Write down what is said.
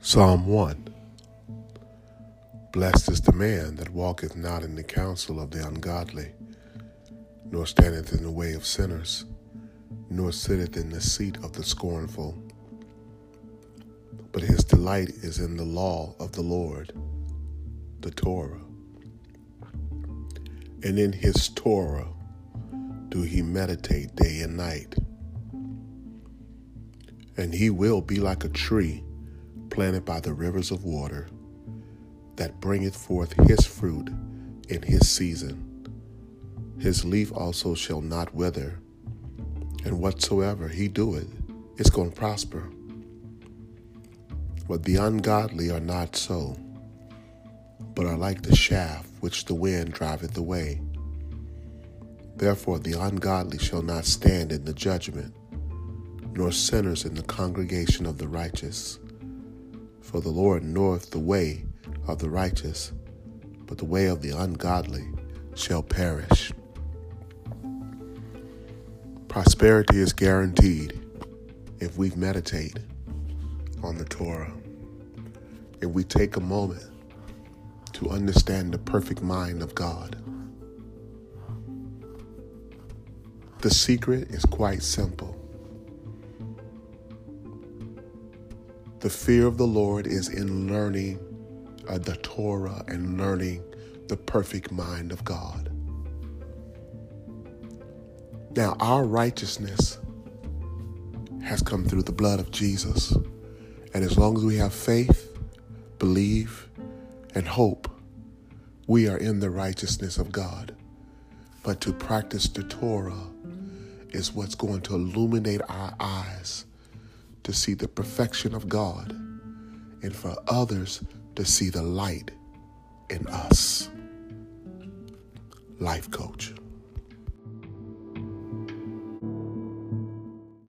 Psalm 1 Blessed is the man that walketh not in the counsel of the ungodly, nor standeth in the way of sinners, nor sitteth in the seat of the scornful. But his delight is in the law of the Lord, the Torah. And in his Torah do he meditate day and night. And he will be like a tree planted by the rivers of water, that bringeth forth his fruit in his season. His leaf also shall not wither, and whatsoever he doeth is going to prosper. But the ungodly are not so, but are like the shaft which the wind driveth away. Therefore the ungodly shall not stand in the judgment, nor sinners in the congregation of the righteous. For the Lord knoweth the way of the righteous, but the way of the ungodly shall perish. Prosperity is guaranteed if we meditate on the Torah, if we take a moment to understand the perfect mind of God. The secret is quite simple. The fear of the Lord is in learning uh, the Torah and learning the perfect mind of God. Now, our righteousness has come through the blood of Jesus. And as long as we have faith, believe, and hope, we are in the righteousness of God. But to practice the Torah is what's going to illuminate our eyes to see the perfection of God and for others to see the light in us. Life Coach.